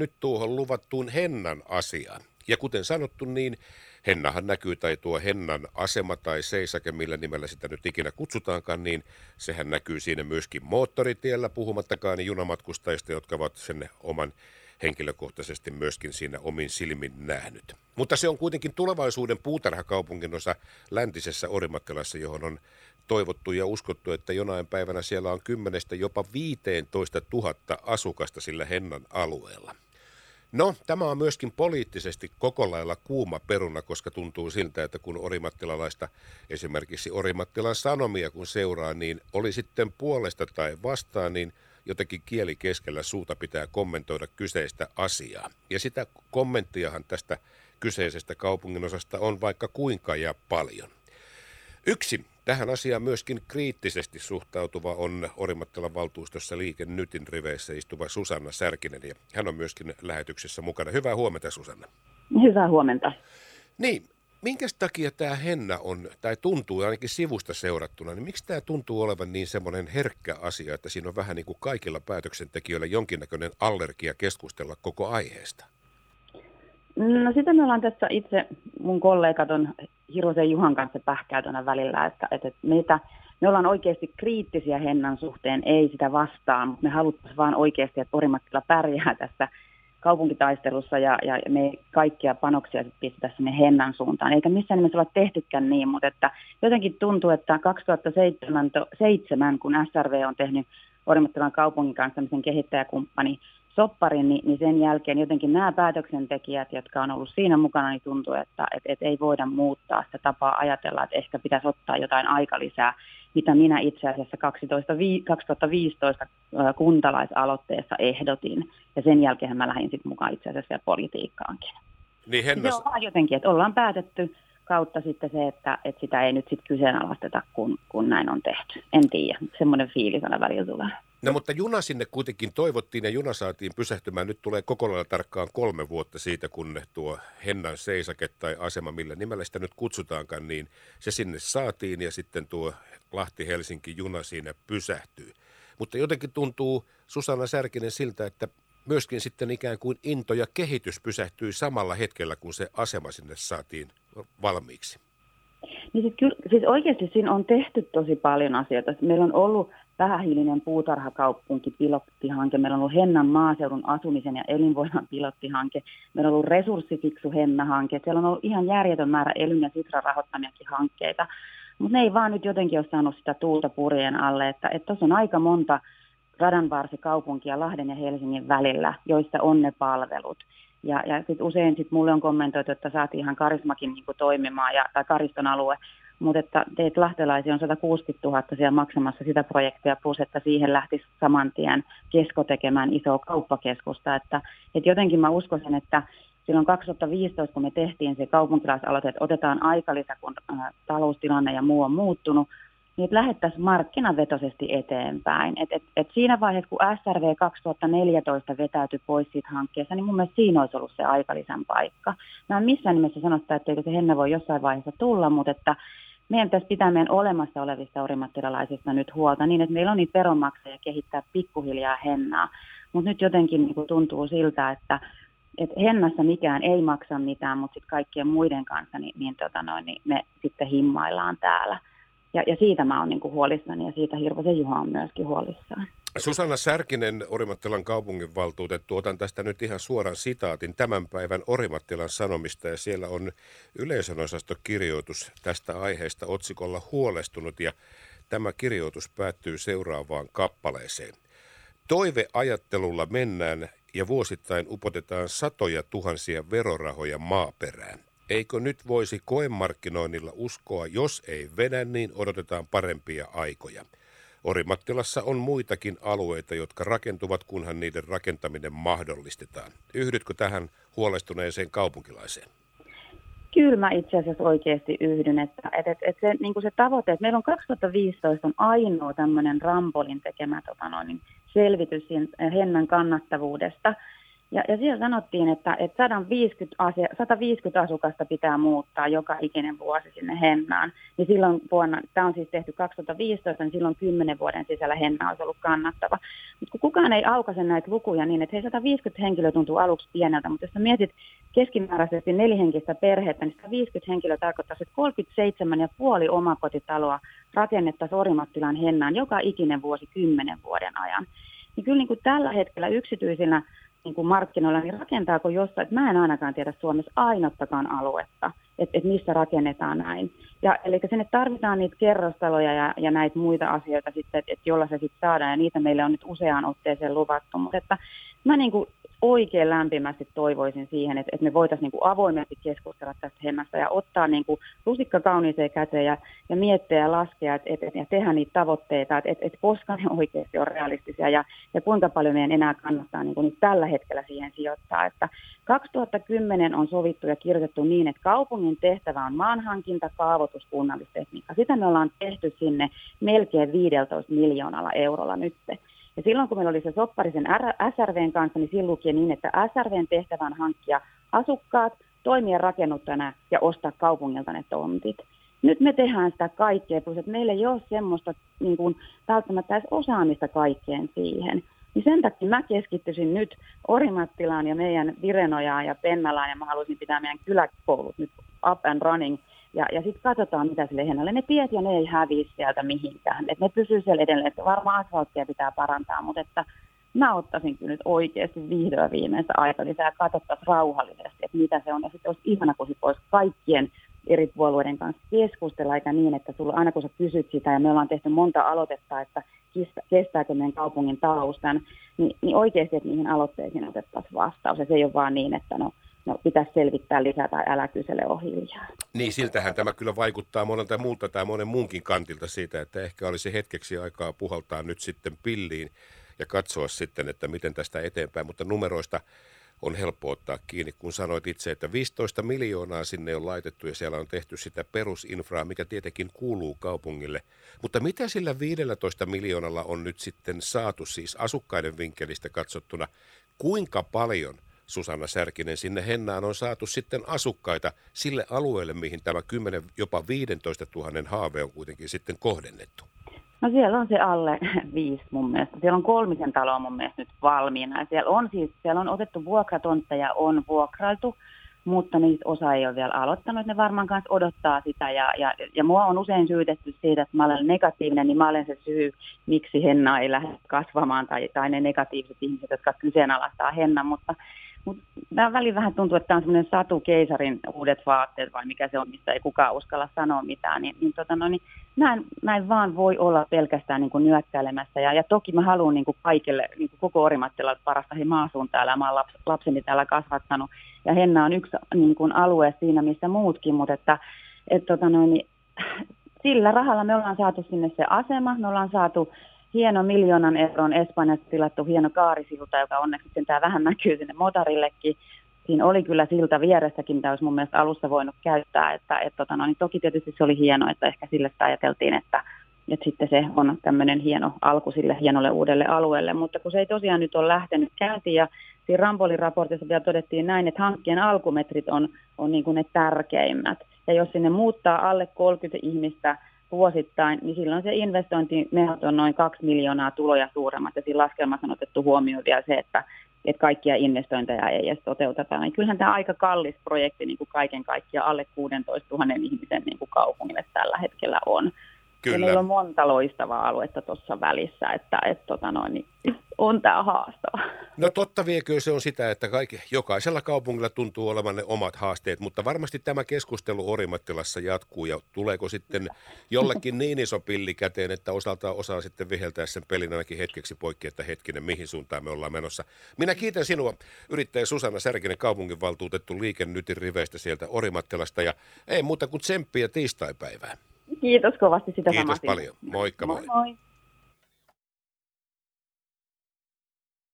nyt tuohon luvattuun Hennan asiaan. Ja kuten sanottu, niin Hennahan näkyy, tai tuo Hennan asema tai seisake, millä nimellä sitä nyt ikinä kutsutaankaan, niin sehän näkyy siinä myöskin moottoritiellä, puhumattakaan junamatkustajista, jotka ovat sen oman henkilökohtaisesti myöskin siinä omin silmin nähnyt. Mutta se on kuitenkin tulevaisuuden puutarhakaupungin osa läntisessä Orimattilassa, johon on toivottu ja uskottu, että jonain päivänä siellä on kymmenestä jopa 15 000 asukasta sillä Hennan alueella. No, tämä on myöskin poliittisesti koko lailla kuuma peruna, koska tuntuu siltä, että kun orimattilalaista esimerkiksi Orimattilan Sanomia kun seuraa, niin oli sitten puolesta tai vastaan, niin jotenkin kieli keskellä suuta pitää kommentoida kyseistä asiaa. Ja sitä kommenttiahan tästä kyseisestä kaupunginosasta on vaikka kuinka ja paljon. Yksi tähän asiaan myöskin kriittisesti suhtautuva on Orimattilan valtuustossa Liike Nytin riveissä istuva Susanna Särkinen ja hän on myöskin lähetyksessä mukana. Hyvää huomenta Susanna. Hyvää huomenta. Niin, minkä takia tämä Henna on, tai tuntuu ainakin sivusta seurattuna, niin miksi tämä tuntuu olevan niin semmoinen herkkä asia, että siinä on vähän niin kuin kaikilla päätöksentekijöillä jonkinnäköinen allergia keskustella koko aiheesta? No sitä me ollaan tässä itse, mun kollegat on Hirosen Juhan kanssa pähkäytönä välillä, että, että meitä, me ollaan oikeasti kriittisiä Hennan suhteen, ei sitä vastaan, mutta me haluttaisiin vaan oikeasti, että Orimattila pärjää tässä kaupunkitaistelussa ja, ja me kaikkia panoksia pistetään sinne Hennan suuntaan. Eikä missään nimessä olla tehtykään niin, mutta että jotenkin tuntuu, että 2007, kun SRV on tehnyt Orimattilan kaupungin kanssa kehittäjäkumppani sopparin, niin, niin sen jälkeen jotenkin nämä päätöksentekijät, jotka on ollut siinä mukana, niin tuntuu, että et, et ei voida muuttaa sitä tapaa ajatella, että ehkä pitäisi ottaa jotain aikalisää, mitä minä itse asiassa 12, 2015 kuntalaisaloitteessa ehdotin. Ja sen jälkeen mä lähdin sitten mukaan itse asiassa politiikkaankin. Niin Hennas... Se on jotenkin, että ollaan päätetty kautta sitten se, että, että sitä ei nyt sitten kyseenalaisteta, kun, kun näin on tehty. En tiedä, semmoinen fiilis aina välillä tulee. No mutta juna sinne kuitenkin toivottiin ja juna saatiin pysähtymään. Nyt tulee kokonaan tarkkaan kolme vuotta siitä, kun tuo Hennan seisake tai asema, millä nimellä sitä nyt kutsutaankaan, niin se sinne saatiin ja sitten tuo Lahti-Helsinki juna siinä pysähtyy. Mutta jotenkin tuntuu Susanna Särkinen siltä, että myöskin sitten ikään kuin into ja kehitys pysähtyi samalla hetkellä, kun se asema sinne saatiin valmiiksi. Niin siis, kyllä, siis oikeasti siinä on tehty tosi paljon asioita. Meillä on ollut vähähiilinen puutarhakaupunki pilottihanke, meillä on ollut Hennan maaseudun asumisen ja elinvoiman pilottihanke, meillä on ollut resurssifiksu Henna-hanke, siellä on ollut ihan järjetön määrä elyn ja sitran rahoittamiakin hankkeita, mutta ne ei vaan nyt jotenkin ole saanut sitä tuulta purjeen alle, että tuossa on aika monta radanvarsikaupunkia Lahden ja Helsingin välillä, joista on ne palvelut. Ja, ja sit usein sit mulle on kommentoitu, että saatiin ihan karismakin niin toimimaan, ja, tai kariston alue, mutta että teet lahtelaisia on 160 000 siellä maksamassa sitä projektia, plus että siihen lähtisi saman tien kesko tekemään isoa kauppakeskusta. Että, että jotenkin mä uskoisin, että silloin 2015, kun me tehtiin se kaupunkilaisaloite, että otetaan aikalisä, kun ä, taloustilanne ja muu on muuttunut, että lähettäisiin markkinavetoisesti eteenpäin. Et, et, et siinä vaiheessa, kun SRV 2014 vetäytyi pois siitä hankkeesta, niin mun mielestä siinä olisi ollut se aikalisän paikka. Mä en missään nimessä sano sitä, etteikö se henne voi jossain vaiheessa tulla, mutta että meidän pitäisi pitää meidän olemassa olevista orimattilalaisista nyt huolta niin, että meillä on niitä veronmaksajia kehittää pikkuhiljaa hennaa. Mutta nyt jotenkin niin tuntuu siltä, että et hennassa mikään ei maksa mitään, mutta sitten kaikkien muiden kanssa niin, niin, tota noin, niin me sitten himmaillaan täällä. Ja, ja siitä mä oon niin huolissani ja siitä Hirvosen Juha on myöskin huolissaan. Susanna Särkinen, Orimattilan kaupunginvaltuutettu, otan tästä nyt ihan suoran sitaatin tämän päivän Orimattilan sanomista ja siellä on yleisönosastokirjoitus tästä aiheesta otsikolla huolestunut ja tämä kirjoitus päättyy seuraavaan kappaleeseen. Toiveajattelulla mennään ja vuosittain upotetaan satoja tuhansia verorahoja maaperään. Eikö nyt voisi koemarkkinoinnilla uskoa, jos ei vedä, niin odotetaan parempia aikoja – Orimattilassa on muitakin alueita, jotka rakentuvat, kunhan niiden rakentaminen mahdollistetaan. Yhdytkö tähän huolestuneeseen kaupunkilaiseen? Kyllä mä itse asiassa oikeasti yhdyn, että, että, että, se, niin se tavoite, että meillä on 2015 on ainoa tämmöinen Rampolin tekemä tota noin, selvitys Hennan kannattavuudesta, Ja, ja siellä sanottiin, että, että 150, asia, 150 asukasta pitää muuttaa joka ikinen vuosi sinne Hennaan. Niin silloin vuonna, tämä on siis tehty 2015, niin silloin 10 vuoden sisällä Henna olisi ollut kannattava. Mutta kun kukaan ei aukaise näitä lukuja niin, että hei 150 henkilöä tuntuu aluksi pieneltä, mutta jos mietit keskimääräisesti nelihenkistä perhettä, niin 150 henkilöä tarkoittaa, että 37 ja puoli omakotitaloa rakennettaisiin Orimattilan Hennaan joka ikinen vuosi 10 vuoden ajan. Niin kyllä niin kuin tällä hetkellä yksityisillä niin kuin markkinoilla, niin rakentaako jossain, että mä en ainakaan tiedä Suomessa ainottakaan aluetta, että, että missä rakennetaan näin. Ja, eli sinne tarvitaan niitä kerrostaloja ja, ja näitä muita asioita sitten, että, että jolla se sitten saadaan, ja niitä meille on nyt useaan otteeseen luvattu, mutta että mä niin kuin oikein lämpimästi toivoisin siihen, että, että me voitaisiin niin kuin avoimesti keskustella tästä hemmasta ja ottaa niin kuin lusikka kauniiseen käteen ja, ja miettiä ja laskea että, että, ja tehdä niitä tavoitteita, että, että, että koska ne oikeasti on realistisia ja, ja kuinka paljon meidän enää kannattaa niin kuin nyt tällä hetkellä siihen sijoittaa. Että 2010 on sovittu ja kirjoitettu niin, että kaupungin tehtävä on maanhankinta, kaavoitus, kunnallistekniikka. Sitä me ollaan tehty sinne melkein 15 miljoonalla eurolla nyt. Ja silloin kun meillä oli se sopparisen SRVn kanssa, niin silloin luki niin, että SRVn tehtävä on hankkia asukkaat, toimia rakennuttajana ja ostaa kaupungilta ne tontit. Nyt me tehdään sitä kaikkea, plus että meillä ei ole semmoista niin kuin, välttämättä edes osaamista kaikkeen siihen. Niin sen takia mä keskittyisin nyt Orimattilaan ja meidän Virenojaan ja Pennalaan ja mä haluaisin pitää meidän kyläkoulut nyt up and running ja, ja sitten katsotaan, mitä sille hienolle. Ne tiet ja ne ei häviä sieltä mihinkään. Et ne pysyy siellä edelleen. Että varmaan asfalttia pitää parantaa, mutta että mä ottaisin kyllä nyt oikeasti vihdoin viimeistä aika lisää ja katsottaisiin rauhallisesti, että mitä se on. Ja sitten olisi ihana, kun sit voisi kaikkien eri puolueiden kanssa keskustella, eikä niin, että sulla aina kun sä kysyt sitä, ja me ollaan tehty monta aloitetta, että kestääkö meidän kaupungin talous tämän, niin, niin oikeasti, että niihin aloitteisiin otettaisiin vastaus. Ja se ei ole vaan niin, että no no, pitäisi selvittää lisää tai älä kysele on hiljaa. Niin, siltähän tämä kyllä vaikuttaa monelta muulta tai monen muunkin kantilta siitä, että ehkä olisi hetkeksi aikaa puhaltaa nyt sitten pilliin ja katsoa sitten, että miten tästä eteenpäin, mutta numeroista on helppo ottaa kiinni, kun sanoit itse, että 15 miljoonaa sinne on laitettu ja siellä on tehty sitä perusinfraa, mikä tietenkin kuuluu kaupungille. Mutta mitä sillä 15 miljoonalla on nyt sitten saatu siis asukkaiden vinkkelistä katsottuna? Kuinka paljon – Susanna Särkinen, sinne Hennaan on saatu sitten asukkaita sille alueelle, mihin tämä 10, jopa 15 000 haave on kuitenkin sitten kohdennettu? No siellä on se alle viisi mun mielestä. Siellä on kolmisen taloa mun mielestä nyt valmiina. Siellä on siis, siellä on otettu vuokratontteja, on vuokrailtu, mutta niistä osa ei ole vielä aloittanut. Ne varmaan kanssa odottaa sitä ja, ja, ja mua on usein syytetty siitä, että mä olen negatiivinen, niin mä olen se syy, miksi henna ei lähde kasvamaan tai, tai ne negatiiviset ihmiset, jotka kyseenalaistaa hennan, mutta mutta tämä väliin vähän tuntuu, että tämä on semmoinen Satu Keisarin uudet vaatteet vai mikä se on, mistä ei kukaan uskalla sanoa mitään. Niin, niin, tota no, niin näin, näin vaan voi olla pelkästään niin kuin nyökkäilemässä. Ja, ja toki mä haluan niin kuin kaikille, niin kuin koko Orimattila parasta, hei mä asun täällä, mä oon laps, lapseni täällä kasvattanut. Ja Henna on yksi niin kuin alue siinä, missä muutkin, mutta että et, tota no, niin, sillä rahalla me ollaan saatu sinne se asema, me ollaan saatu hieno miljoonan euron Espanjassa tilattu hieno kaarisilta, joka onneksi sitten tämä vähän näkyy sinne motorillekin. Siinä oli kyllä silta vieressäkin, mitä olisi mun mielestä alussa voinut käyttää. Että, et, tota, no, niin toki tietysti se oli hieno, että ehkä sille ajateltiin, että, että sitten se on tämmöinen hieno alku sille hienolle uudelle alueelle. Mutta kun se ei tosiaan nyt ole lähtenyt käyntiin ja siinä Rambolin raportissa vielä todettiin näin, että hankkeen alkumetrit on, on niin kuin ne tärkeimmät. Ja jos sinne muuttaa alle 30 ihmistä – vuosittain, niin silloin se investointimenot on noin 2 miljoonaa tuloja suuremmat. Ja siinä laskelmassa on otettu huomioon vielä se, että, että kaikkia investointeja ei edes toteuteta. Niin kyllähän tämä aika kallis projekti niin kuin kaiken kaikkiaan alle 16 000 ihmisen niin kuin kaupungille tällä hetkellä on. Kyllä. Ja meillä on monta loistavaa aluetta tuossa välissä, että et, tota noin, niin on tämä haastava. No totta viekö se on sitä, että kaikki, jokaisella kaupungilla tuntuu olevan ne omat haasteet, mutta varmasti tämä keskustelu Orimattilassa jatkuu ja tuleeko sitten jollekin niin iso pilli käteen, että osalta osaa sitten viheltää sen pelin ainakin hetkeksi poikki, että hetkinen, mihin suuntaan me ollaan menossa. Minä kiitän sinua, yrittäjä Susanna Särkinen, kaupunginvaltuutettu liikennytin riveistä sieltä Orimattilasta ja ei muuta kuin tsemppiä tiistaipäivää. Kiitos kovasti sitä Kiitos paljon. Moikka moi. moi. moi.